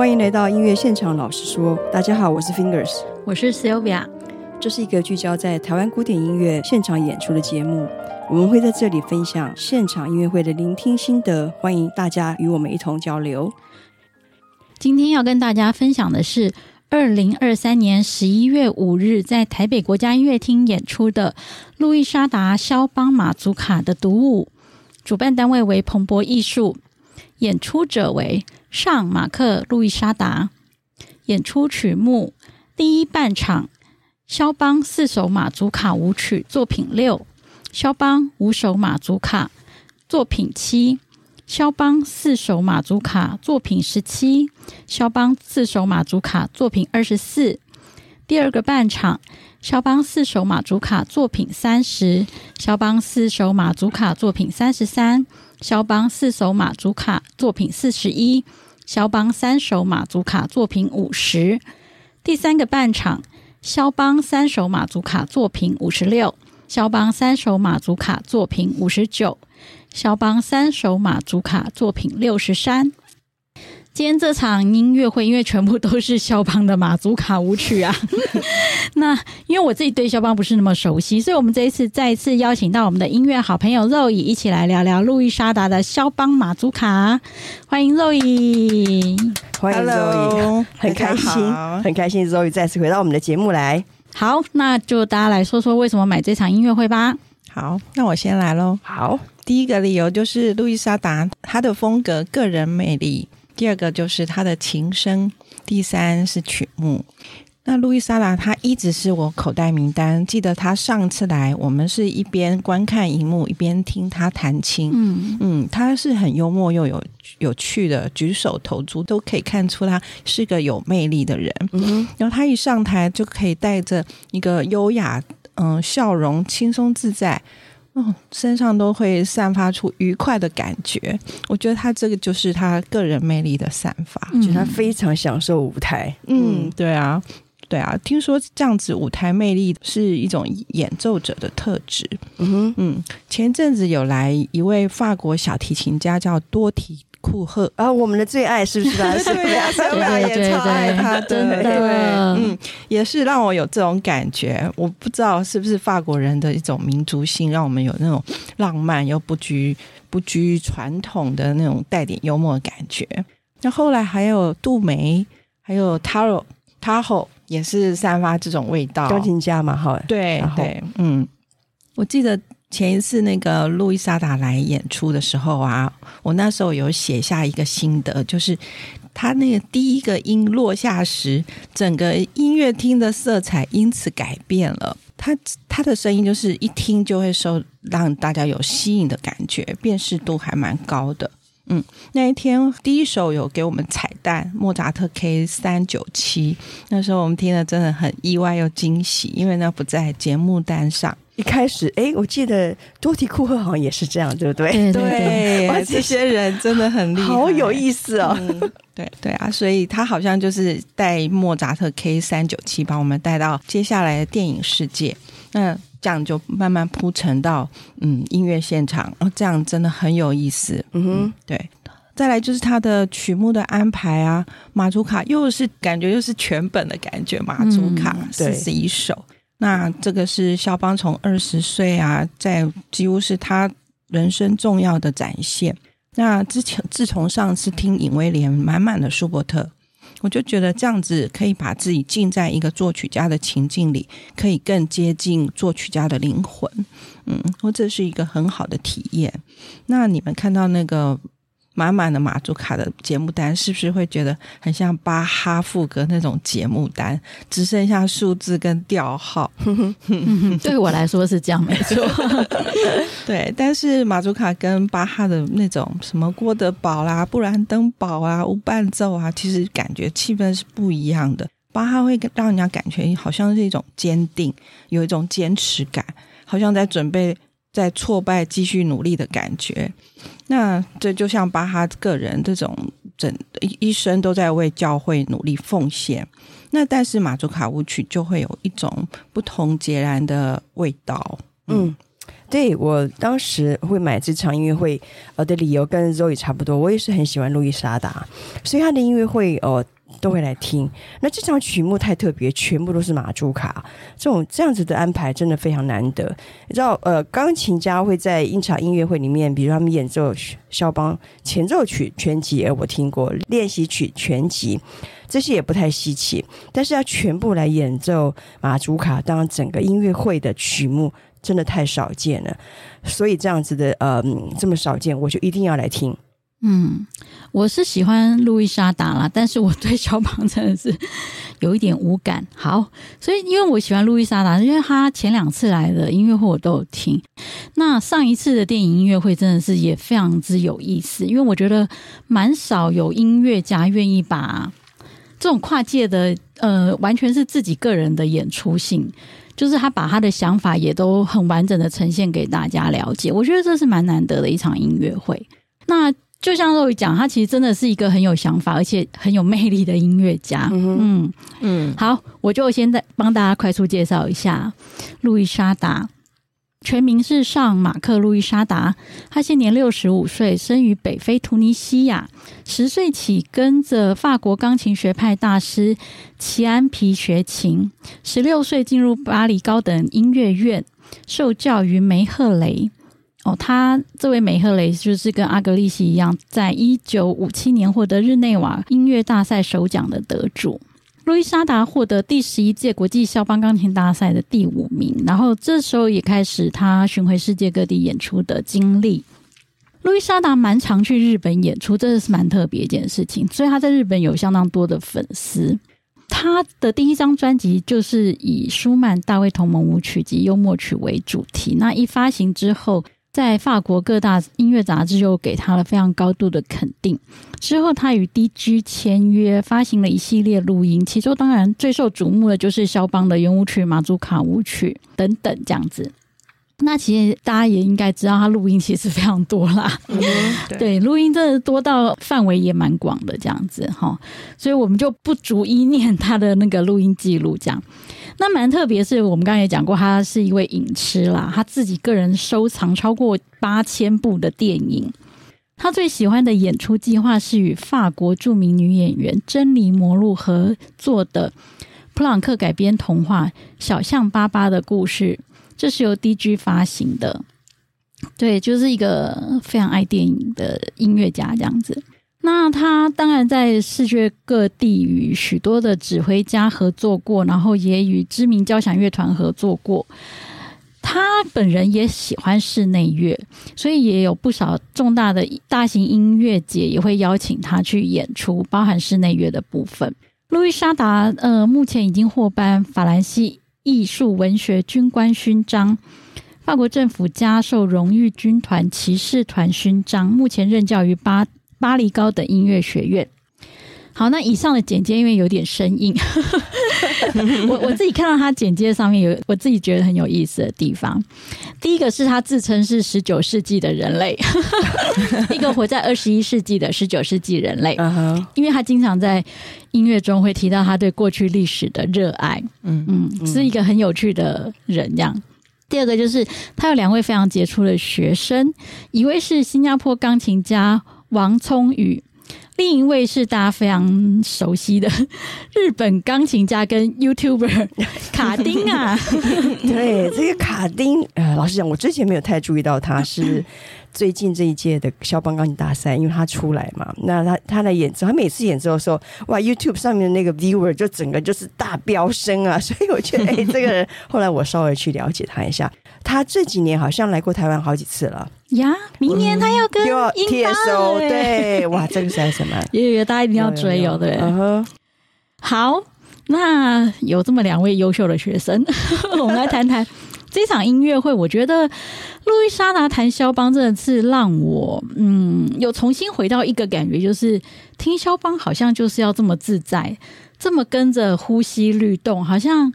欢迎来到音乐现场。老实说，大家好，我是 Fingers，我是 Sylvia。这是一个聚焦在台湾古典音乐现场演出的节目，我们会在这里分享现场音乐会的聆听心得，欢迎大家与我们一同交流。今天要跟大家分享的是二零二三年十一月五日在台北国家音乐厅演出的路易莎达肖邦马祖卡的独舞，主办单位为蓬勃艺术，演出者为上马克路易莎达。演出曲目第一半场肖邦四首马祖卡舞曲作品六，肖邦五首马祖卡作品七。肖邦四首马祖卡作品十七，肖邦四首马祖卡作品二十四。第二个半场，肖邦四首马祖卡作品三十，肖邦四首马祖卡作品三十三，肖邦四首马祖卡作品四十一，肖邦三首马祖卡作品五十。第三个半场，肖邦三首马祖卡作品五十六，肖邦三首马祖卡作品五十九。肖邦三首马祖卡作品六十三。今天这场音乐会，因为全部都是肖邦的马祖卡舞曲啊。那因为我自己对肖邦不是那么熟悉，所以我们这一次再一次邀请到我们的音乐好朋友肉乙一起来聊聊路易莎达的肖邦马祖卡。欢迎肉乙，欢迎肉乙，很开心，很开心肉乙再次回到我们的节目来。好，那就大家来说说为什么买这场音乐会吧。好，那我先来喽。好。第一个理由就是路易莎达她的风格、个人魅力；第二个就是他的琴声；第三是曲目。那路易莎拉她一直是我口袋名单。记得她上次来，我们是一边观看荧幕一边听她弹琴。嗯嗯，她是很幽默又有有趣的，举手投足都可以看出她是个有魅力的人。嗯，然后她一上台就可以带着一个优雅嗯笑容，轻松自在。哦，身上都会散发出愉快的感觉。我觉得他这个就是他个人魅力的散发，嗯、就他非常享受舞台。嗯，嗯对啊，对啊。听说这样子舞台魅力是一种演奏者的特质。嗯哼，嗯，前阵子有来一位法国小提琴家，叫多提。库赫啊，我们的最爱是不是？对呀，对呀，也超爱他，对对对，嗯，也是让我有这种感觉。我不知道是不是法国人的一种民族性，让我们有那种浪漫又不拘不拘传统的那种带点幽默的感觉。那后来还有杜梅，还有 Taro Tahoe 也是散发这种味道，钢琴家嘛，好，对对，嗯，我记得。前一次那个路易莎达来演出的时候啊，我那时候有写下一个心得，就是他那个第一个音落下时，整个音乐厅的色彩因此改变了。他他的声音就是一听就会受让大家有吸引的感觉，辨识度还蛮高的。嗯，那一天第一首有给我们彩蛋，莫扎特 K 三九七，那时候我们听了真的很意外又惊喜，因为那不在节目单上。一开始，哎，我记得多提库赫好像也是这样，对不对？对，对，对，哇，这些人真的很厉害，好有意思哦。嗯、对对啊，所以他好像就是带莫扎特 K 三九七，把我们带到接下来的电影世界。那这样就慢慢铺陈到嗯音乐现场，哦，这样真的很有意思。嗯哼，嗯对。再来就是他的曲目的安排啊，马祖卡又是感觉又是全本的感觉，马祖卡四十一首。那这个是肖邦从二十岁啊，在几乎是他人生重要的展现。那之前自从上次听尹威廉满满的舒伯特，我就觉得这样子可以把自己浸在一个作曲家的情境里，可以更接近作曲家的灵魂。嗯，我这是一个很好的体验。那你们看到那个？满满的马祖卡的节目单，是不是会觉得很像巴哈副歌那种节目单，只剩下数字跟调号？对我来说是这样，没错。对，但是马祖卡跟巴哈的那种什么郭德堡啦、布兰登堡啊、无伴奏啊，其实感觉气氛是不一样的。巴哈会让人家感觉好像是一种坚定，有一种坚持感，好像在准备。在挫败继续努力的感觉，那这就像巴哈个人这种整一生都在为教会努力奉献。那但是马祖卡舞曲就会有一种不同截然的味道。嗯，对，我当时会买这场音乐会，呃的理由跟 Zoe 差不多，我也是很喜欢路易莎达，所以他的音乐会呃都会来听。那这场曲目太特别，全部都是马祖卡，这种这样子的安排真的非常难得。你知道，呃，钢琴家会在一场音乐会里面，比如他们演奏肖邦前奏曲全集，而我听过练习曲全集，这些也不太稀奇。但是要全部来演奏马祖卡，当整个音乐会的曲目。真的太少见了，所以这样子的呃，这么少见，我就一定要来听。嗯，我是喜欢路易莎达啦，但是我对肖邦真的是有一点无感。好，所以因为我喜欢路易莎达，因为他前两次来的音乐会我都有听。那上一次的电影音乐会真的是也非常之有意思，因为我觉得蛮少有音乐家愿意把这种跨界的呃，完全是自己个人的演出性。就是他把他的想法也都很完整的呈现给大家了解，我觉得这是蛮难得的一场音乐会。那就像肉宇讲，他其实真的是一个很有想法而且很有魅力的音乐家。嗯嗯，嗯，好，我就先再帮大家快速介绍一下路易莎达。全名是上马克·路易莎达，他现年六十五岁，生于北非突尼西亚。十岁起跟着法国钢琴学派大师齐安皮学琴，十六岁进入巴黎高等音乐院受教于梅赫雷。哦，他这位梅赫雷就是跟阿格利西一样，在一九五七年获得日内瓦音乐大赛首奖的得主。路易莎达获得第十一届国际肖邦钢琴大赛的第五名，然后这时候也开始他巡回世界各地演出的经历。路易莎达蛮常去日本演出，这是蛮特别一件事情，所以他在日本有相当多的粉丝。他的第一张专辑就是以舒曼大卫同盟舞曲及幽默曲为主题，那一发行之后。在法国各大音乐杂志又给他了非常高度的肯定。之后，他与 DG 签约，发行了一系列录音，其中当然最受瞩目的就是肖邦的圆舞曲、马祖卡舞曲等等这样子。那其实大家也应该知道，他录音其实非常多啦。嗯、对，录音真的多到范围也蛮广的这样子哈。所以我们就不逐一念他的那个录音记录这样。那蛮特别，是我们刚才也讲过，他是一位影痴啦，他自己个人收藏超过八千部的电影。他最喜欢的演出计划是与法国著名女演员珍妮·摩露合作的普朗克改编童话《小象巴巴的故事》，这是由 DG 发行的。对，就是一个非常爱电影的音乐家这样子。那他当然在世界各地与许多的指挥家合作过，然后也与知名交响乐团合作过。他本人也喜欢室内乐，所以也有不少重大的大型音乐节也会邀请他去演出，包含室内乐的部分。路易莎达呃，目前已经获颁法兰西艺术文学军官勋章，法国政府加授荣誉军团骑士团勋章，目前任教于巴。巴黎高等音乐学院。好，那以上的简介因为有点生硬，我我自己看到他简介上面有我自己觉得很有意思的地方。第一个是他自称是十九世纪的人类，一个活在二十一世纪的十九世纪人类。因为他经常在音乐中会提到他对过去历史的热爱，嗯嗯，是一个很有趣的人。这样。第二个就是他有两位非常杰出的学生，一位是新加坡钢琴家。王聪宇，另一位是大家非常熟悉的日本钢琴家跟 YouTuber 卡丁啊。对，这个卡丁，呃，老实讲，我之前没有太注意到他，是最近这一届的肖邦钢琴大赛，因为他出来嘛。那他他来演奏，他每次演奏的时候，哇，YouTube 上面的那个 viewer 就整个就是大飙升啊。所以我觉得，哎，这个人后来我稍微去了解他一下，他这几年好像来过台湾好几次了。呀，明年他要跟英巴了，对，哇，这个是什么？也有大家一定要追哦，对。好，那有这么两位优秀的学生，我们来谈谈这场音乐会。我觉得路易莎拿弹肖邦真的是让我，嗯，有重新回到一个感觉，就是听肖邦好像就是要这么自在，这么跟着呼吸律动，好像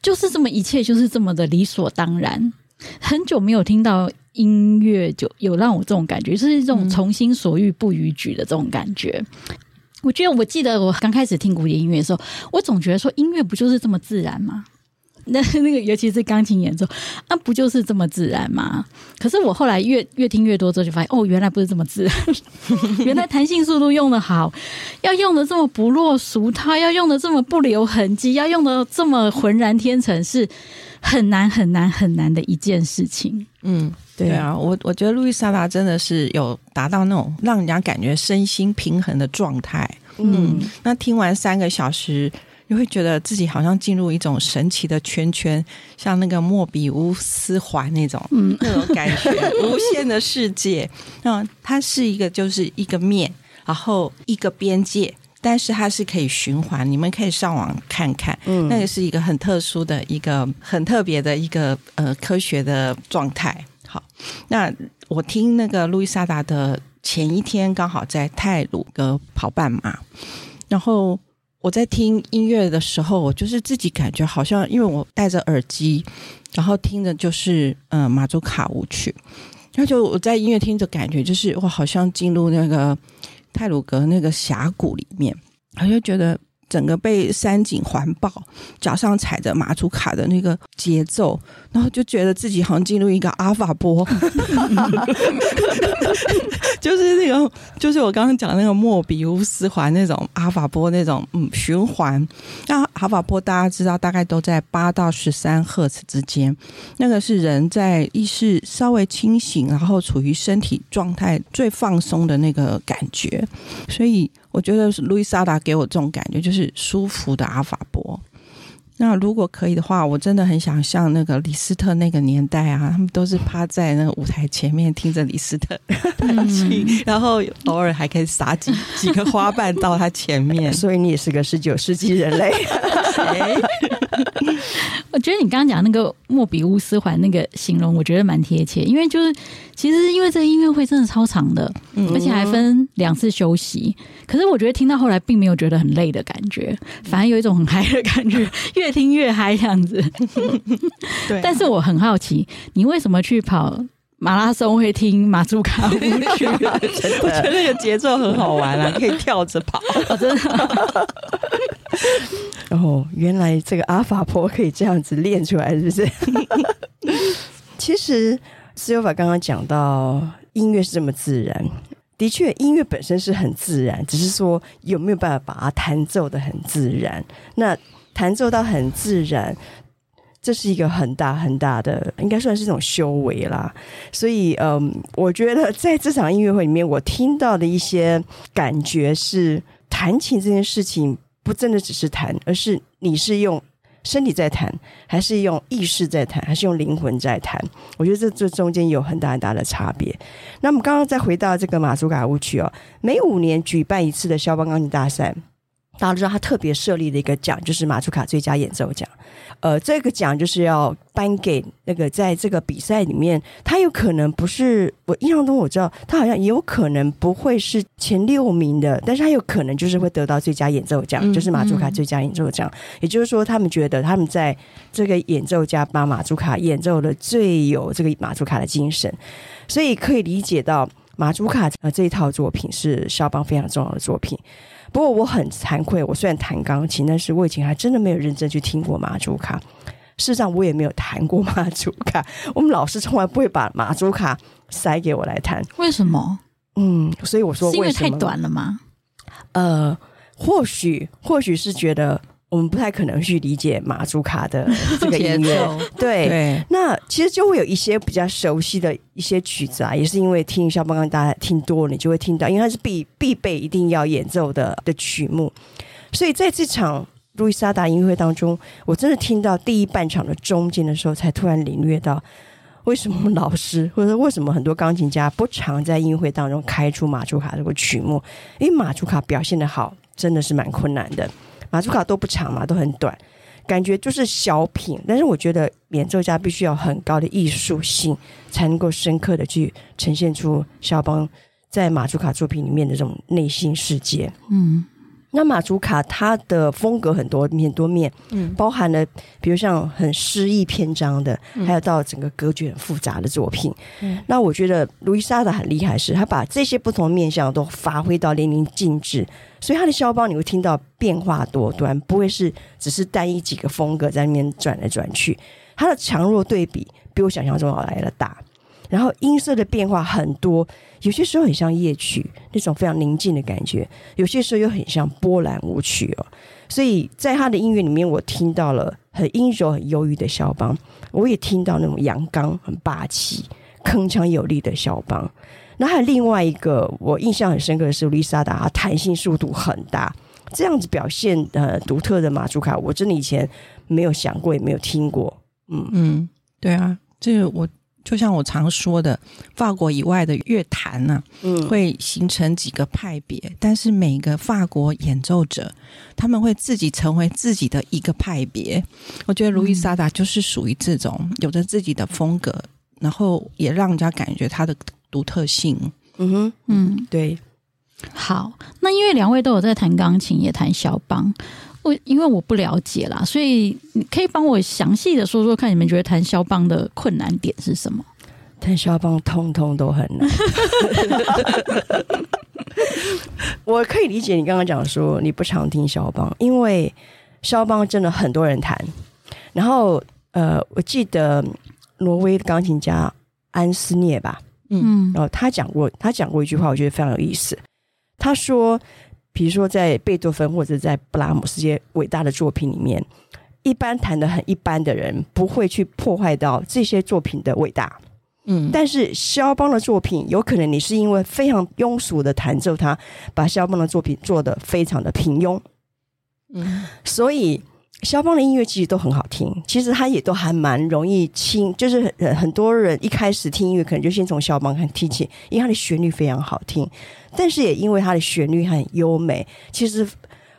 就是这么一切就是这么的理所当然。很久没有听到。音乐就有让我这种感觉，就是这种从心所欲不逾矩的这种感觉。我觉得，我记得我刚开始听古典音乐的时候，我总觉得说音乐不就是这么自然吗？那那个尤其是钢琴演奏，那不就是这么自然吗？可是我后来越越听越多之后，就发现哦，原来不是这么自然，原来弹性速度用的好，要用的这么不落俗套，要用的这么不留痕迹，要用的这么浑然天成，是很难很难很难的一件事情。嗯，对啊，我我觉得路易莎达真的是有达到那种让人家感觉身心平衡的状态。嗯，那听完三个小时。你会觉得自己好像进入一种神奇的圈圈，像那个莫比乌斯环那种，嗯，那种感觉，无限的世界。那它是一个，就是一个面，然后一个边界，但是它是可以循环。你们可以上网看看，嗯，那个是一个很特殊的一个很特别的一个呃科学的状态。好，那我听那个路易莎达的前一天刚好在泰鲁格跑半马，然后。我在听音乐的时候，我就是自己感觉好像，因为我戴着耳机，然后听的就是嗯马祖卡舞曲，那就我在音乐厅的感觉就是我好像进入那个泰鲁格那个峡谷里面，我就觉得。整个被山景环抱，脚上踩着马祖卡的那个节奏，然后就觉得自己好像进入一个阿法波，就是那个，就是我刚刚讲那个莫比乌斯环那种阿法波那种嗯循环。那阿法波大家知道，大概都在八到十三赫兹之间，那个是人在意识稍微清醒，然后处于身体状态最放松的那个感觉，所以。我觉得路易莎达给我这种感觉，就是舒服的阿法波。那如果可以的话，我真的很想像那个李斯特那个年代啊，他们都是趴在那个舞台前面听着李斯特弹琴，嗯、然后偶尔还可以撒几几个花瓣到他前面。所以你也是个十九世纪人类。欸 我觉得你刚刚讲那个莫比乌斯环那个形容，我觉得蛮贴切，因为就是其实因为这个音乐会真的超长的，而且还分两次休息。可是我觉得听到后来并没有觉得很累的感觉，反而有一种很嗨的感觉，越听越嗨这样子。对，但是我很好奇，你为什么去跑马拉松会听马祖卡舞曲？我觉得那个节奏很好玩啊，可以跳着跑，哦、真的。然后、哦、原来这个阿法波可以这样子练出来，是不是？其实斯尤法刚刚讲到音乐是这么自然，的确音乐本身是很自然，只是说有没有办法把它弹奏的很自然。那弹奏到很自然，这是一个很大很大的，应该算是一种修为啦。所以，嗯，我觉得在这场音乐会里面，我听到的一些感觉是弹琴这件事情。不真的只是弹，而是你是用身体在弹，还是用意识在弹，还是用灵魂在弹？我觉得这这中间有很大很大的差别。那么刚刚再回到这个马祖卡舞曲哦，每五年举办一次的肖邦钢琴大赛，大家知道他特别设立的一个奖就是马祖卡最佳演奏奖。呃，这个奖就是要颁给那个在这个比赛里面，他有可能不是我印象中我知道，他好像也有可能不会是前六名的，但是他有可能就是会得到最佳演奏奖，嗯、就是马祖卡最佳演奏奖。嗯、也就是说，他们觉得他们在这个演奏家把马祖卡演奏的最有这个马祖卡的精神，所以可以理解到马祖卡呃这一套作品是肖邦非常重要的作品。不过我很惭愧，我虽然弹钢琴，但是我以前还真的没有认真去听过马祖卡。事实上，我也没有弹过马祖卡。我们老师从来不会把马祖卡塞给我来弹。为什么？嗯，所以我说为什么，是因为太短了吗？呃，或许，或许是觉得。我们不太可能去理解马祖卡的 这个音乐，对。对，那其实就会有一些比较熟悉的一些曲子啊，也是因为听肖邦，刚大家听多了，你就会听到，因为它是必必备一定要演奏的的曲目。所以在这场路易莎达音乐会当中，我真的听到第一半场的中间的时候，才突然领略到为什么老师或者说为什么很多钢琴家不常在音乐会当中开出马祖卡这个曲目，因为马祖卡表现的好，真的是蛮困难的。马祖卡都不长嘛，都很短，感觉就是小品。但是我觉得演奏家必须要很高的艺术性，才能够深刻的去呈现出肖邦在马祖卡作品里面的这种内心世界。嗯，那马祖卡它的风格很多面多面，嗯，包含了比如像很诗意篇章的，还有到整个格局很复杂的作品。嗯，那我觉得路易莎的很厉害，是他把这些不同面相都发挥到淋漓尽致，所以他的肖邦你会听到变化多端，不会是只是单一几个风格在那边转来转去，它的强弱对比比我想象中要来的大。然后音色的变化很多，有些时候很像夜曲那种非常宁静的感觉，有些时候又很像波兰舞曲哦。所以在他的音乐里面，我听到了很阴柔、很忧郁的肖邦，我也听到那种阳刚、很霸气、铿锵有力的肖邦。那还有另外一个我印象很深刻的是，丽莎达，它弹性速度很大，这样子表现呃独特的马祖卡，我真的以前没有想过，也没有听过。嗯嗯，对啊，这个我。就像我常说的，法国以外的乐坛呢，嗯，会形成几个派别，但是每个法国演奏者，他们会自己成为自己的一个派别。我觉得路易莎达就是属于这种，有着自己的风格，然后也让人家感觉他的独特性。嗯哼，嗯，对。好，那因为两位都有在弹钢琴，也弹肖邦。我因为我不了解啦，所以你可以帮我详细的说说看，你们觉得弹肖邦的困难点是什么？弹肖邦通通都很难。我可以理解你刚刚讲说你不常听肖邦，因为肖邦真的很多人弹。然后呃，我记得挪威的钢琴家安斯涅吧，嗯，然后他讲过，他讲过一句话，我觉得非常有意思。他说。比如说，在贝多芬或者在布拉姆斯这些伟大的作品里面，一般弹的很一般的人不会去破坏到这些作品的伟大。嗯，但是肖邦的作品，有可能你是因为非常庸俗的弹奏它，把肖邦的作品做得非常的平庸。嗯，所以。肖邦的音乐其实都很好听，其实他也都还蛮容易听，就是很很多人一开始听音乐可能就先从肖邦开始听起，因为他的旋律非常好听，但是也因为他的旋律很优美，其实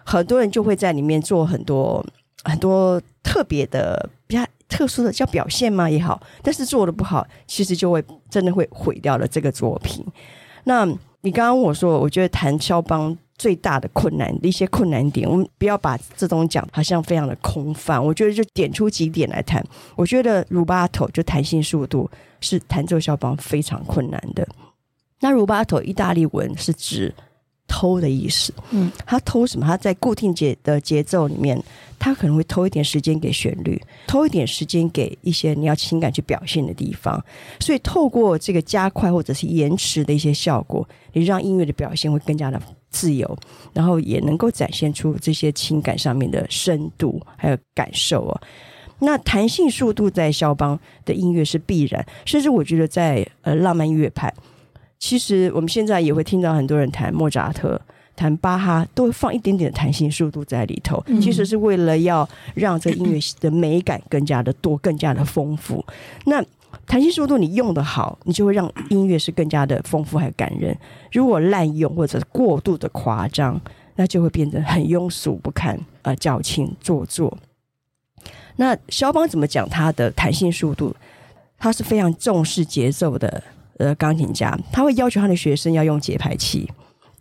很多人就会在里面做很多很多特别的、比较特殊的叫表现嘛也好，但是做的不好，其实就会真的会毁掉了这个作品。那你刚刚我说，我觉得弹肖邦。最大的困难的一些困难点，我们不要把这种讲好像非常的空泛。我觉得就点出几点来谈。我觉得 rubato 就弹性速度是弹奏肖邦非常困难的。那 rubato 意大利文是指偷的意思。嗯，他偷什么？他在固定节的节奏里面，他可能会偷一点时间给旋律，偷一点时间给一些你要情感去表现的地方。所以透过这个加快或者是延迟的一些效果，你让音乐的表现会更加的。自由，然后也能够展现出这些情感上面的深度还有感受哦。那弹性速度在肖邦的音乐是必然，甚至我觉得在呃浪漫乐派，其实我们现在也会听到很多人弹莫扎特、弹巴哈，都会放一点点的弹性速度在里头，其实是为了要让这音乐的美感更加的多、更加的丰富。那弹性速度你用得好，你就会让音乐是更加的丰富还有感人。如果滥用或者过度的夸张，那就会变得很庸俗不堪，呃，矫情做作。那肖邦怎么讲他的弹性速度？他是非常重视节奏的呃钢琴家，他会要求他的学生要用节拍器，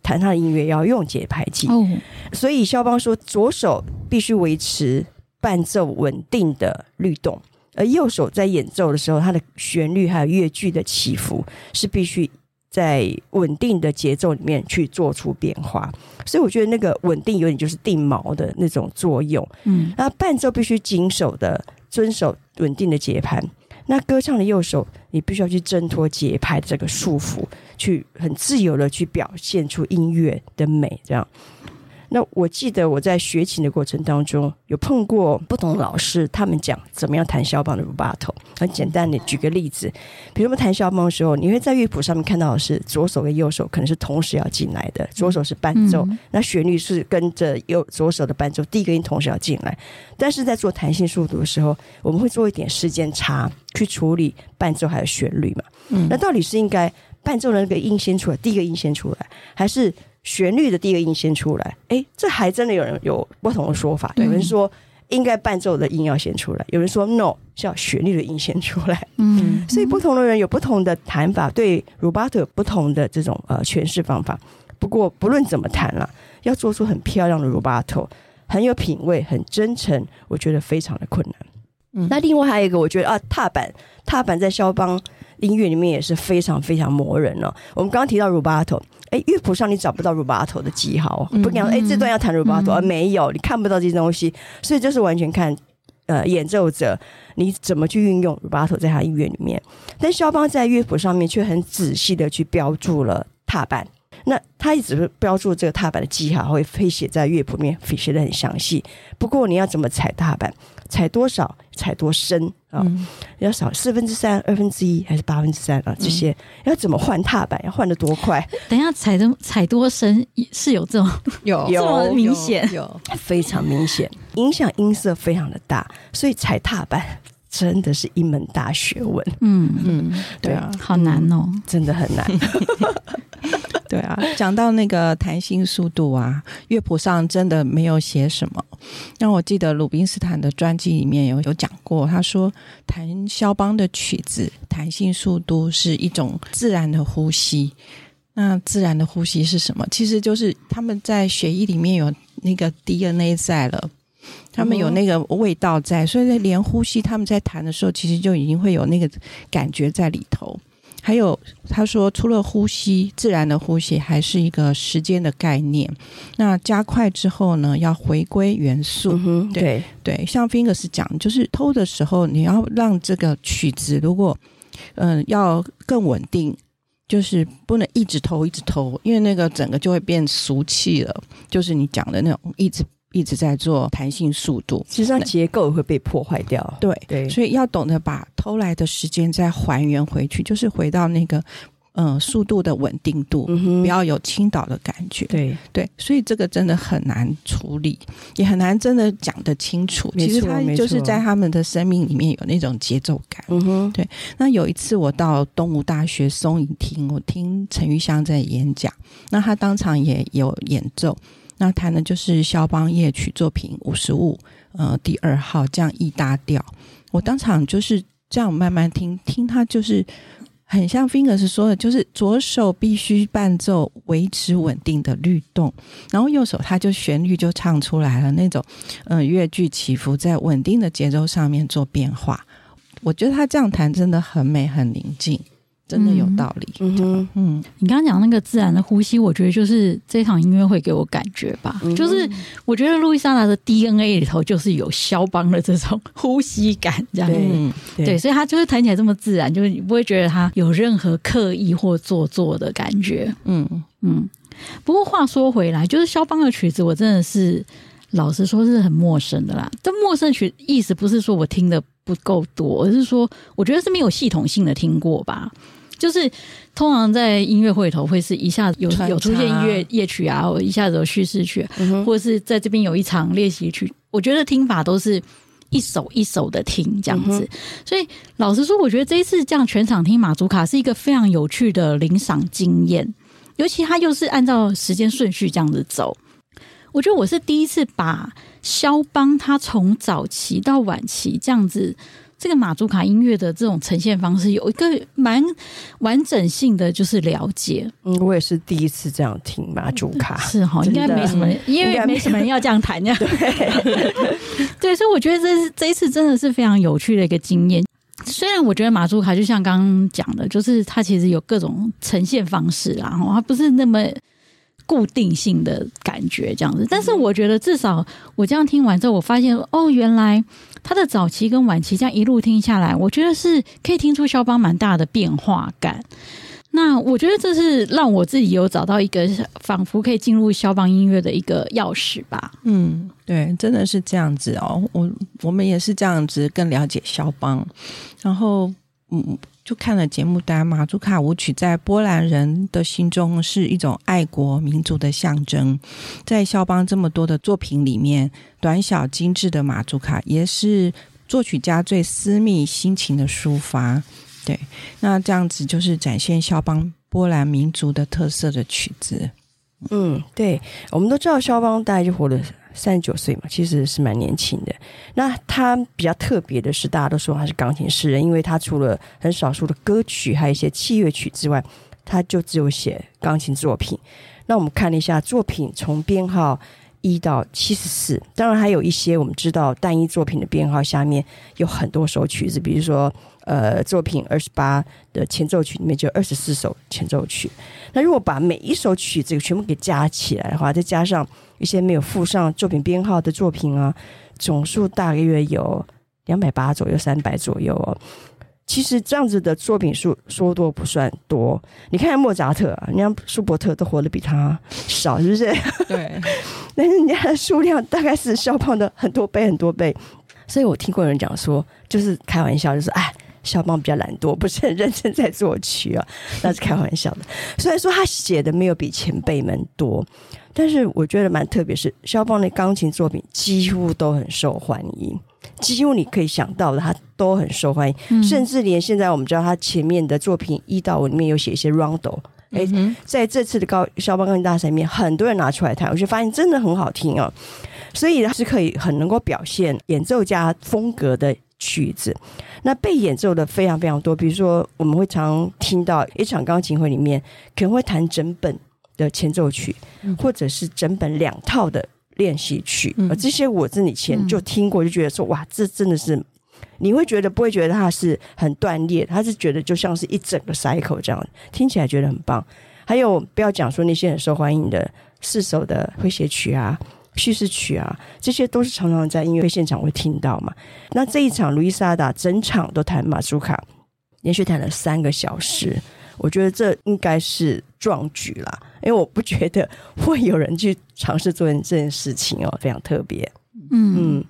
弹他的音乐要用节拍器。哦，所以肖邦说，左手必须维持伴奏稳定的律动。而右手在演奏的时候，它的旋律还有乐句的起伏是必须在稳定的节奏里面去做出变化，所以我觉得那个稳定有点就是定锚的那种作用。嗯，那伴奏必须紧守的遵守稳定的节拍，那歌唱的右手你必须要去挣脱节拍这个束缚，去很自由的去表现出音乐的美，这样。那我记得我在学琴的过程当中，有碰过不同的老师，他们讲怎么样弹肖邦的 rubato。很简单的举个例子，比如我们弹肖邦的时候，你会在乐谱上面看到的是左手跟右手可能是同时要进来的，左手是伴奏，嗯、那旋律是跟着右左手的伴奏，第一个音同时要进来。但是在做弹性速度的时候，我们会做一点时间差去处理伴奏还有旋律嘛。嗯，那到底是应该伴奏的那个音先出来，第一个音先出来，还是？旋律的第一个音先出来，哎，这还真的有人有不同的说法。有人说应该伴奏的音要先出来，有人说 no，是要旋律的音先出来。嗯，所以不同的人有不同的弹法，对 rubato 有不同的这种呃诠释方法。不过不论怎么弹了，要做出很漂亮的 rubato，很有品味、很真诚，我觉得非常的困难。嗯，那另外还有一个，我觉得啊，踏板，踏板在肖邦音乐里面也是非常非常磨人哦。我们刚刚提到 rubato，哎，乐谱上你找不到 rubato 的记号，不讲哎这段要弹 rubato，而没有，你看不到这些东西，所以就是完全看。呃，演奏者你怎么去运用 rubato 在他音乐里面？但肖邦在乐谱上面却很仔细的去标注了踏板。那他一直标注这个踏板的记号，会会写在乐谱里面，写的很详细。不过你要怎么踩踏板，踩多少，踩多深啊？嗯、要少四分之三、二分之一还是八分之三啊？这些、嗯、要怎么换踏板？要换得多快？等一下踩的踩多深是有这种有 这么明显，有，有非常明显，影响音色非常的大，所以踩踏板真的是一门大学问。嗯嗯，对啊，好难哦，真的很难。对啊，讲到那个弹性速度啊，乐谱上真的没有写什么。那我记得鲁宾斯坦的专辑里面有有讲过，他说弹肖邦的曲子，弹性速度是一种自然的呼吸。那自然的呼吸是什么？其实就是他们在血液里面有那个 DNA 在了，他们有那个味道在，所以在连呼吸，他们在弹的时候，其实就已经会有那个感觉在里头。还有，他说，除了呼吸，自然的呼吸还是一个时间的概念。那加快之后呢，要回归元素。嗯、对对，像 Fingers 讲，就是偷的时候，你要让这个曲子，如果嗯、呃、要更稳定，就是不能一直偷一直偷，因为那个整个就会变俗气了。就是你讲的那种一直。一直在做弹性速度，其实上结构会被破坏掉。对对，所以要懂得把偷来的时间再还原回去，就是回到那个嗯、呃、速度的稳定度，嗯、不要有倾倒的感觉。对对，所以这个真的很难处理，也很难真的讲得清楚。其实他就是在他们的生命里面有那种节奏感。嗯哼，对。那有一次我到东吴大学松影厅，我听陈玉香在演讲，那他当场也有演奏。那弹的就是肖邦夜曲作品五十五，呃，第二号降 E 大调。我当场就是这样慢慢听，听他就是很像 Fingers 说的，就是左手必须伴奏维持稳定的律动，然后右手他就旋律就唱出来了，那种嗯、呃、乐句起伏在稳定的节奏上面做变化。我觉得他这样弹真的很美，很宁静。真的有道理，嗯，嗯，你刚刚讲那个自然的呼吸，我觉得就是这场音乐会给我感觉吧，嗯、就是我觉得路易莎娜的 DNA 里头就是有肖邦的这种呼吸感，这样。子，对，对，所以他就是弹起来这么自然，就是你不会觉得他有任何刻意或做作的感觉，嗯。嗯。不过话说回来，就是肖邦的曲子，我真的是老实说是很陌生的啦。这陌生曲意思不是说我听的不够多，而是说我觉得是没有系统性的听过吧。就是通常在音乐会头会是一下子有有出现音乐夜曲啊，或一下子有叙事曲，嗯、或者是在这边有一场练习曲。我觉得听法都是一首一首的听这样子。嗯、所以老实说，我觉得这一次这样全场听马祖卡是一个非常有趣的领赏经验，尤其他又是按照时间顺序这样子走。我觉得我是第一次把肖邦他从早期到晚期这样子。这个马祖卡音乐的这种呈现方式有一个蛮完整性的，就是了解。嗯，我也是第一次这样听马祖卡，是哈，应该没什么，因为没什么人要这样弹呀。对，对，所以我觉得这是这一次真的是非常有趣的一个经验。虽然我觉得马祖卡就像刚刚讲的，就是它其实有各种呈现方式啦，然后它不是那么固定性的感觉这样子。但是我觉得至少我这样听完之后，我发现哦，原来。他的早期跟晚期这样一路听下来，我觉得是可以听出肖邦蛮大的变化感。那我觉得这是让我自己有找到一个仿佛可以进入肖邦音乐的一个钥匙吧。嗯，对，真的是这样子哦。我我们也是这样子更了解肖邦，然后嗯。就看了节目单，马祖卡舞曲在波兰人的心中是一种爱国民族的象征。在肖邦这么多的作品里面，短小精致的马祖卡也是作曲家最私密心情的抒发。对，那这样子就是展现肖邦波兰民族的特色的曲子。嗯，对，我们都知道肖邦大概就活了。三十九岁嘛，其实是蛮年轻的。那他比较特别的是，大家都说他是钢琴诗人，因为他除了很少数的歌曲，还有一些器乐曲之外，他就只有写钢琴作品。那我们看了一下作品，从编号一到七十四，当然还有一些我们知道单一作品的编号下面有很多首曲子，比如说呃作品二十八的前奏曲里面就二十四首前奏曲。那如果把每一首曲子全部给加起来的话，再加上一些没有附上作品编号的作品啊，总数大约有两百八左右，三百左右哦。其实这样子的作品数说多不算多，你看莫扎特啊，人家舒伯特都活得比他少，是不是？对。但是人家的数量大概是肖邦的很多倍很多倍，所以我听过有人讲说，就是开玩笑，就是哎，肖邦比较懒惰，不是很认真在作曲啊，那是开玩笑的。虽然说他写的没有比前辈们多，但是我觉得蛮特别，是肖邦的钢琴作品几乎都很受欢迎。几乎你可以想到的，他都很受欢迎，嗯、甚至连现在我们知道他前面的作品一到五里面有写一些 rondo，哎、嗯，在这次的高肖邦钢琴大赛里面，很多人拿出来弹，我就发现真的很好听哦，所以他是可以很能够表现演奏家风格的曲子。那被演奏的非常非常多，比如说我们会常听到一场钢琴会里面可能会弹整本的前奏曲，嗯、或者是整本两套的。练习曲，而这些我自己以前就听过，就觉得说哇，这真的是你会觉得不会觉得它是很断裂，它是觉得就像是一整个 cycle 这样，听起来觉得很棒。还有不要讲说那些很受欢迎的四首的诙谐曲啊、叙事曲啊，这些都是常常在音乐会现场会听到嘛。那这一场路易莎达整场都弹马苏卡，连续弹了三个小时。我觉得这应该是壮举啦，因为我不觉得会有人去尝试做这件事情哦，非常特别。嗯，嗯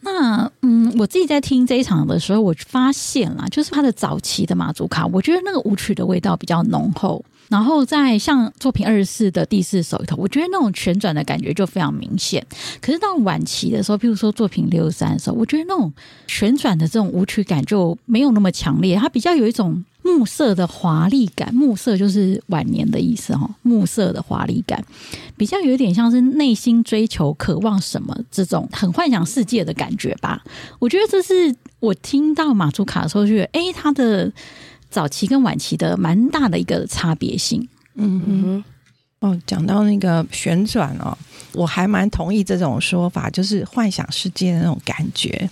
那嗯，我自己在听这一场的时候，我发现啦，就是他的早期的马祖卡，我觉得那个舞曲的味道比较浓厚。然后在像作品二十四的第四首里头，我觉得那种旋转的感觉就非常明显。可是到晚期的时候，譬如说作品六十三的时候，我觉得那种旋转的这种舞曲感就没有那么强烈，它比较有一种暮色的华丽感。暮色就是晚年的意思哈，暮色的华丽感比较有点像是内心追求、渴望什么这种很幻想世界的感觉吧。我觉得这是我听到马祖卡的时候，觉得哎，它的。早期跟晚期的蛮大的一个差别性，嗯哼，哦，讲到那个旋转哦，我还蛮同意这种说法，就是幻想世界的那种感觉。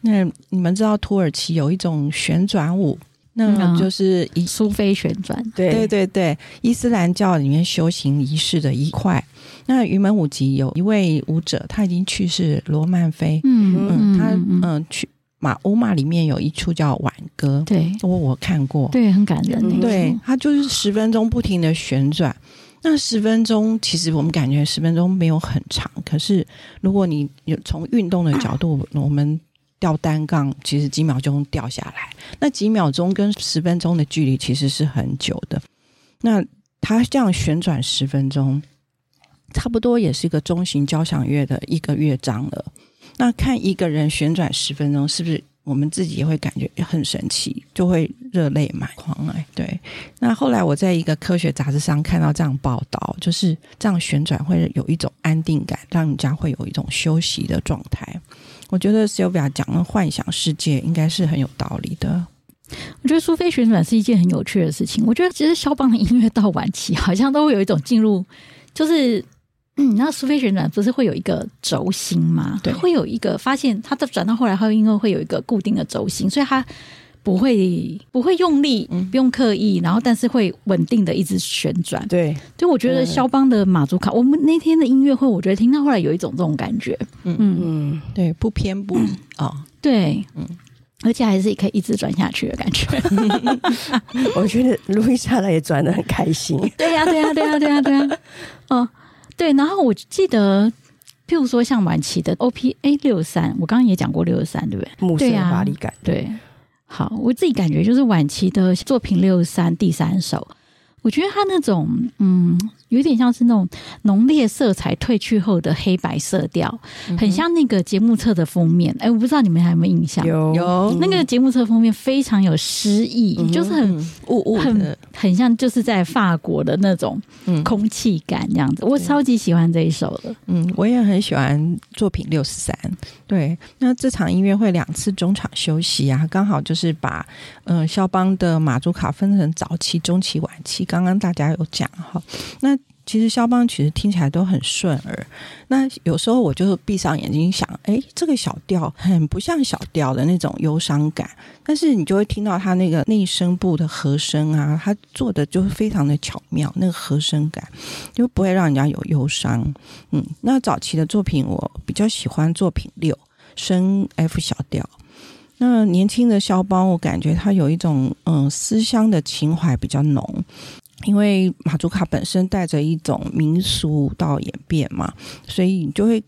那你们知道土耳其有一种旋转舞，那就是以苏菲旋转，对。对对对，伊斯兰教里面修行仪式的一块。那云门舞集有一位舞者，他已经去世，罗曼菲，嗯嗯，嗯，他嗯去。马欧玛里面有一出叫挽歌，对，我我看过，对，很感人。嗯、对，他就是十分钟不停的旋转。那十分钟其实我们感觉十分钟没有很长，可是如果你有从运动的角度，我们吊单杠其实几秒钟掉下来，那几秒钟跟十分钟的距离其实是很久的。那它这样旋转十分钟，差不多也是一个中型交响乐的一个乐章了。那看一个人旋转十分钟，是不是我们自己也会感觉很神奇，就会热泪满眶哎？对。那后来我在一个科学杂志上看到这样报道，就是这样旋转会有一种安定感，让人家会有一种休息的状态。我觉得 Sylvia 讲的幻想世界应该是很有道理的。我觉得苏菲旋转是一件很有趣的事情。我觉得其实肖邦的音乐到晚期好像都会有一种进入，就是。嗯，那苏菲旋转不是会有一个轴心吗？对，会有一个发现，它的转到后来，它因为会有一个固定的轴心，所以它不会不会用力，不用刻意，然后但是会稳定的一直旋转。对，就我觉得肖邦的马祖卡，我们那天的音乐会，我觉得听到后来有一种这种感觉。嗯嗯，对，不偏不啊，哦、对，嗯，而且还是可以一直转下去的感觉。我觉得路易莎也转的很开心。对呀、啊，对呀、啊，对呀、啊，对呀、啊，对呀、啊，哦。对，然后我记得，譬如说像晚期的 O P A 六三，我刚刚也讲过六十三，对不对？暮色华丽感对、啊，对。好，我自己感觉就是晚期的作品六三第三首，我觉得他那种嗯有点像是那种浓烈色彩褪去后的黑白色调，很像那个节目册的封面。哎，我不知道你们还有没有印象？有有那个节目册封面非常有诗意，嗯、就是很雾雾很很像就是在法国的那种空气感这样子。我超级喜欢这一首的。嗯，我也很喜欢作品六十三。对，那这场音乐会两次中场休息啊，刚好就是把嗯肖邦的马祖卡分成早期、中期、晚期。刚刚大家有讲哈，那。其实肖邦其实听起来都很顺耳，那有时候我就闭上眼睛想，哎，这个小调很不像小调的那种忧伤感，但是你就会听到他那个内声部的和声啊，他做的就非常的巧妙，那个和声感就不会让人家有忧伤。嗯，那早期的作品我比较喜欢作品六升 F 小调，那年轻的肖邦我感觉他有一种嗯思乡的情怀比较浓。因为马祖卡本身带着一种民俗到演变嘛，所以你就会，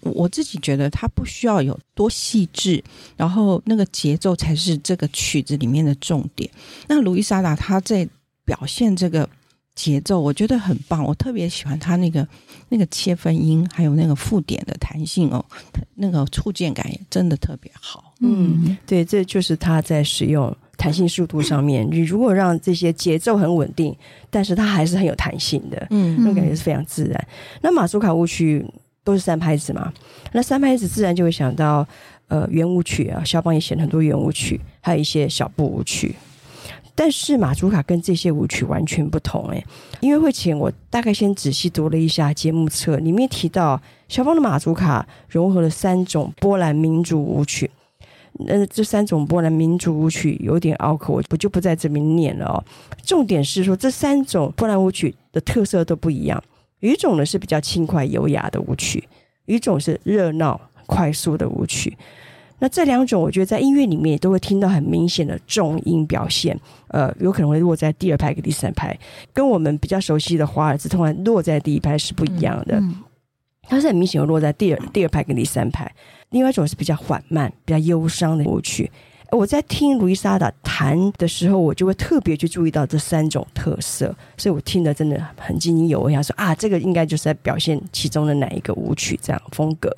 我自己觉得它不需要有多细致，然后那个节奏才是这个曲子里面的重点。那路易莎达他在表现这个节奏，我觉得很棒，我特别喜欢他那个那个切分音，还有那个附点的弹性哦，那个触键感也真的特别好。嗯，对，这就是他在使用。弹性速度上面，你如果让这些节奏很稳定，但是它还是很有弹性的，嗯，那感觉是非常自然。那马祖卡舞曲都是三拍子嘛，那三拍子自然就会想到呃圆舞曲啊，肖邦也写了很多圆舞曲，还有一些小步舞曲。但是马祖卡跟这些舞曲完全不同哎，音乐会前我大概先仔细读了一下节目册，里面提到肖邦的马祖卡融合了三种波兰民族舞曲。那这三种波兰民族舞曲有点拗口，我我就不在这边念了哦。重点是说，这三种波兰舞曲的特色都不一样。有一种呢是比较轻快优雅的舞曲，有一种是热闹快速的舞曲。那这两种，我觉得在音乐里面都会听到很明显的重音表现。呃，有可能会落在第二拍跟第三拍，跟我们比较熟悉的华尔兹通常落在第一拍是不一样的。它是很明显的落在第二第二拍跟第三拍。另外一种是比较缓慢、比较忧伤的舞曲。我在听路易莎达弹的时候，我就会特别去注意到这三种特色，所以我听得真的很津津有味。我想说啊，这个应该就是在表现其中的哪一个舞曲这样风格。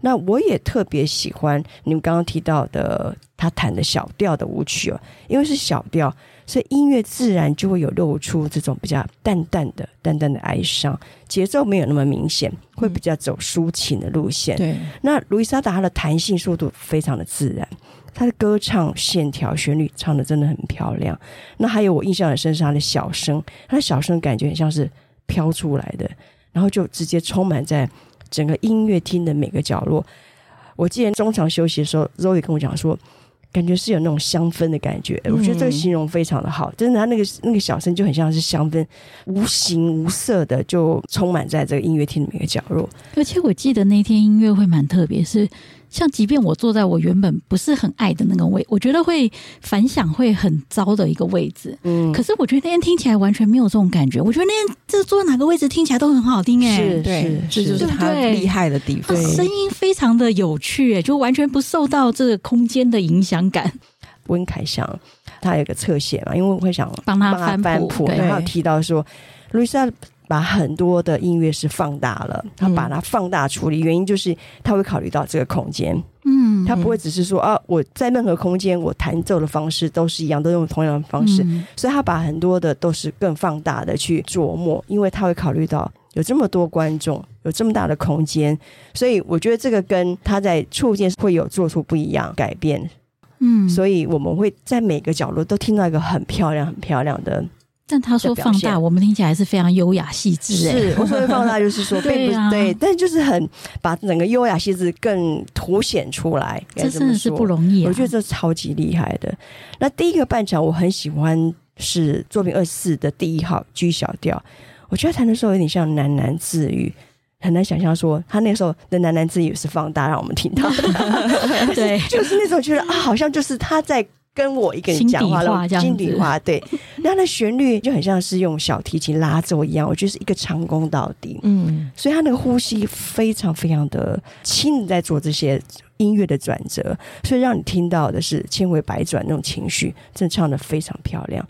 那我也特别喜欢你们刚刚提到的他弹的小调的舞曲哦，因为是小调。所以音乐自然就会有露出这种比较淡淡的、淡淡的哀伤，节奏没有那么明显，会比较走抒情的路线。对，那路易莎达她的弹性速度非常的自然，她的歌唱线条、旋律唱的真的很漂亮。那还有我印象很深是她的小声，她的小声感觉很像是飘出来的，然后就直接充满在整个音乐厅的每个角落。我记得中场休息的时候，Zoe 跟我讲说。感觉是有那种香氛的感觉，我觉得这个形容非常的好。真的，他那个那个小声就很像是香氛，无形无色的就充满在这个音乐厅的每个角落。而且我记得那天音乐会蛮特别，是。像即便我坐在我原本不是很爱的那个位，我觉得会反响会很糟的一个位置。嗯，可是我觉得那天听起来完全没有这种感觉。我觉得那天这坐在哪个位置听起来都很好听，欸，哎，是，是，这就是他厉害的地方。声音非常的有趣，欸，就完全不受到这个空间的影响感。温凯翔他有个侧写嘛，因为我会想帮他翻谱，然后提到说，路易莎。把很多的音乐是放大了，他把它放大处理，原因就是他会考虑到这个空间，嗯，他不会只是说啊，我在任何空间我弹奏的方式都是一样，都用同样的方式，嗯，所以他把很多的都是更放大的去琢磨，因为他会考虑到有这么多观众，有这么大的空间，所以我觉得这个跟他在触键会有做出不一样改变，嗯，所以我们会在每个角落都听到一个很漂亮、很漂亮的。但他说放大，我们听起来是非常优雅细致。是，我说的放大就是说，并不是对，啊、对，但就是很把整个优雅细致更凸显出来。这真的是不容易、啊，我觉得这超级厉害的。那第一个半场我很喜欢是作品二四的第一号 G 小调，我觉得弹的时候有点像喃喃自语，很难想象说他那时候的喃喃自语是放大让我们听到的。对，就是那种觉得啊，好像就是他在。跟我一个人讲话了，心底话，对，那那旋律就很像是用小提琴拉奏一样，我觉得是一个长弓到底，嗯，所以他那个呼吸非常非常的轻，在做这些音乐的转折，所以让你听到的是千回百转那种情绪，真的唱的非常漂亮。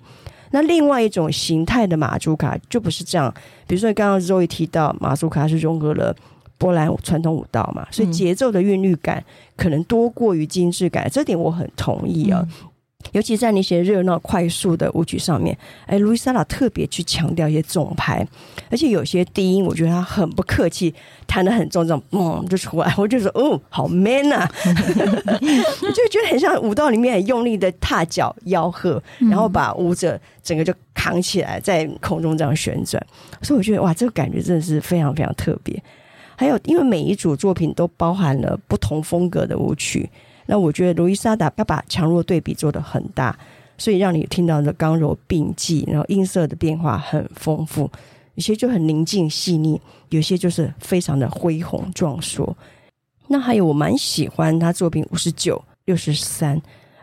那另外一种形态的马祖卡就不是这样，比如说刚刚 Zoe 提到马祖卡是融合了波兰传统舞蹈嘛，所以节奏的韵律感可能多过于精致感，这点我很同意啊。嗯尤其在那些热闹快速的舞曲上面，哎，路易莎拉特别去强调一些重拍，而且有些低音，我觉得他很不客气，弹得很重，这种嗯就出来，我就说哦，好 man 啊，我 就觉得很像舞蹈里面很用力的踏脚吆喝，然后把舞者整个就扛起来，在空中这样旋转，所以我觉得哇，这个感觉真的是非常非常特别。还有，因为每一组作品都包含了不同风格的舞曲。那我觉得路易莎达要把强弱对比做得很大，所以让你听到的刚柔并济，然后音色的变化很丰富，有些就很宁静细腻，有些就是非常的恢宏壮硕。那还有我蛮喜欢他作品五十九、六十三，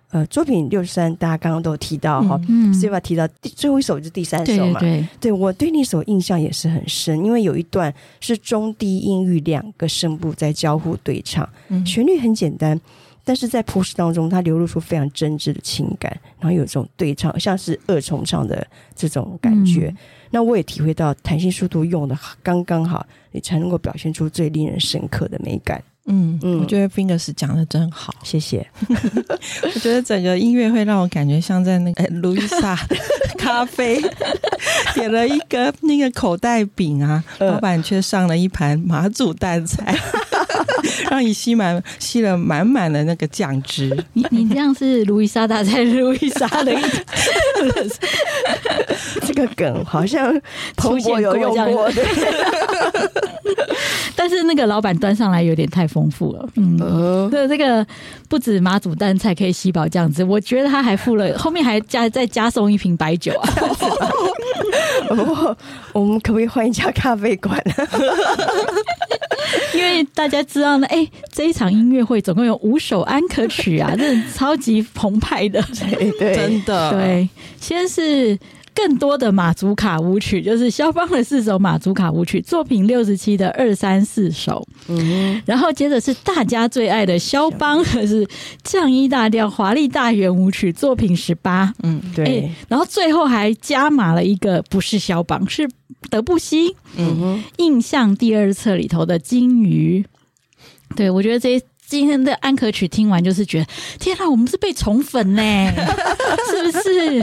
呃，作品六十三大家刚刚都有提到哈，嗯，所以把提到第最后一首就是第三首嘛，对，对，对，对我对那首印象也是很深，因为有一段是中低音域两个声部在交互对唱，旋律很简单。但是在朴实当中，它流露出非常真挚的情感，然后有这种对唱，像是二重唱的这种感觉。嗯、那我也体会到弹性速度用的刚刚好，你才能够表现出最令人深刻的美感。嗯嗯，我觉得 Fingers 讲的真好，谢谢。我觉得整个音乐会让我感觉像在那个路易莎咖啡点了一个那个口袋饼啊，老板却上了一盘马祖蛋菜。让你吸满吸了满满的那个酱汁，你你这样是路易莎大在路易莎的一 这个梗好像彭博有用过，对。但是那个老板端上来有点太丰富了，嗯，对，这个不止马祖蛋菜可以吸饱酱汁，我觉得他还附了后面还加再加送一瓶白酒啊。我我们可不可以换一家咖啡馆？因为大家知道呢，哎，这一场音乐会总共有五首安可曲啊，这是超级澎湃的，真的。对，先是更多的马祖卡舞曲，就是肖邦的四首马祖卡舞曲，作品六十七的二三四首，嗯，然后接着是大家最爱的肖邦，是降一大调华丽大圆舞曲，作品十八，嗯，对，然后最后还加码了一个，不是肖邦，是。德布西，嗯哼，印象第二册里头的金鱼，对，我觉得这今天的安可曲听完就是觉得，天哪，我们是被宠粉呢，是不是？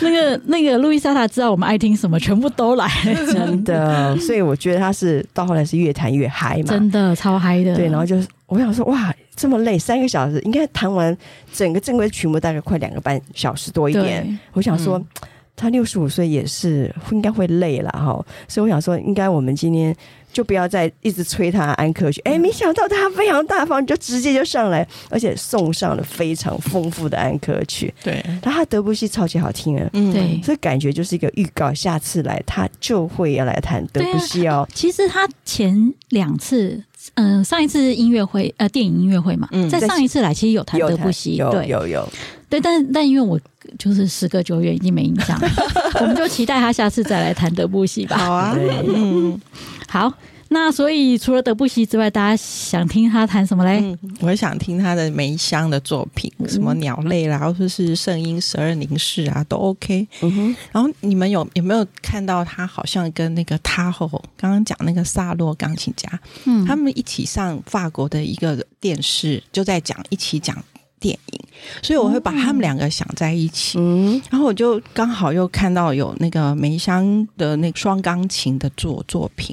那个那个路易莎塔知道我们爱听什么，全部都来了，真的。所以我觉得他是到后来是越弹越嗨嘛，真的超嗨的。对，然后就是我想说，哇，这么累，三个小时，应该弹完整个正规曲目大概快两个半小时多一点。我想说。嗯他六十五岁也是应该会累了哈，所以我想说，应该我们今天就不要再一直催他安可曲。哎，没想到他非常大方，就直接就上来，而且送上了非常丰富的安可曲。对，然后他德布西超级好听啊，嗯，对，所以感觉就是一个预告，下次来他就会要来弹德布西哦。其实他前两次，嗯、呃，上一次音乐会，呃，电影音乐会嘛，嗯，在上一次来其实有谈德布西，对有有，有，对，但但因为我。就是时隔久远，已经没印象了。我们就期待他下次再来谈德布西吧。好啊，嗯，好。那所以除了德布西之外，大家想听他弹什么嘞？嗯，我也想听他的梅香的作品，什么鸟类啦，或者是圣婴十二凝视啊，都 OK。嗯哼。然后你们有有没有看到他好像跟那个他后刚刚讲那个萨洛钢琴家，嗯，他们一起上法国的一个电视，就在讲一起讲。电影，所以我会把他们两个想在一起，嗯，然后我就刚好又看到有那个梅香的那个双钢琴的作作品，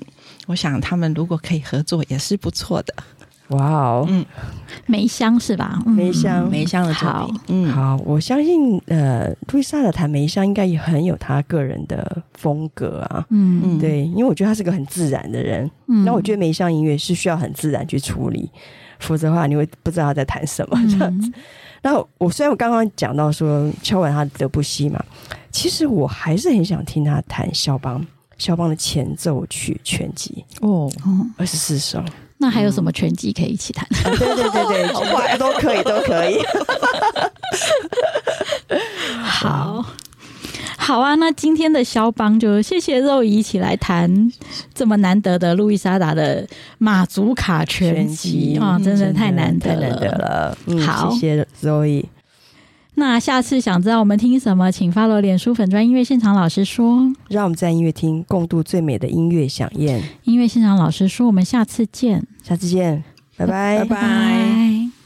我想他们如果可以合作也是不错的。哇哦，嗯，梅香是吧？梅香，梅香的作品，嗯，好，我相信呃，路易莎的弹梅香应该也很有他个人的风格啊，嗯。嗯，对，因为我觉得他是个很自然的人，嗯，那我觉得梅香音乐是需要很自然去处理。否则的话，你会不知道他在弹什么这样子。然后我虽然我刚刚讲到说敲完他的德布西嘛，其实我还是很想听他弹肖邦，肖邦的前奏曲全集哦，二十四首。那还有什么全集可以一起弹？嗯？对对对对，都可以都可以。好。好啊，那今天的肖邦就谢谢肉姨一起来谈这么难得的路易莎达的马祖卡全集啊，真的太难得了，太难得了。嗯，好，谢谢肉姨。那下次想知道我们听什么，请 follow 脸书粉专音乐现场老师说，让我们在音乐厅共度最美的音乐响宴。音乐现场老师说，我们下次见，下次见，拜拜，拜拜。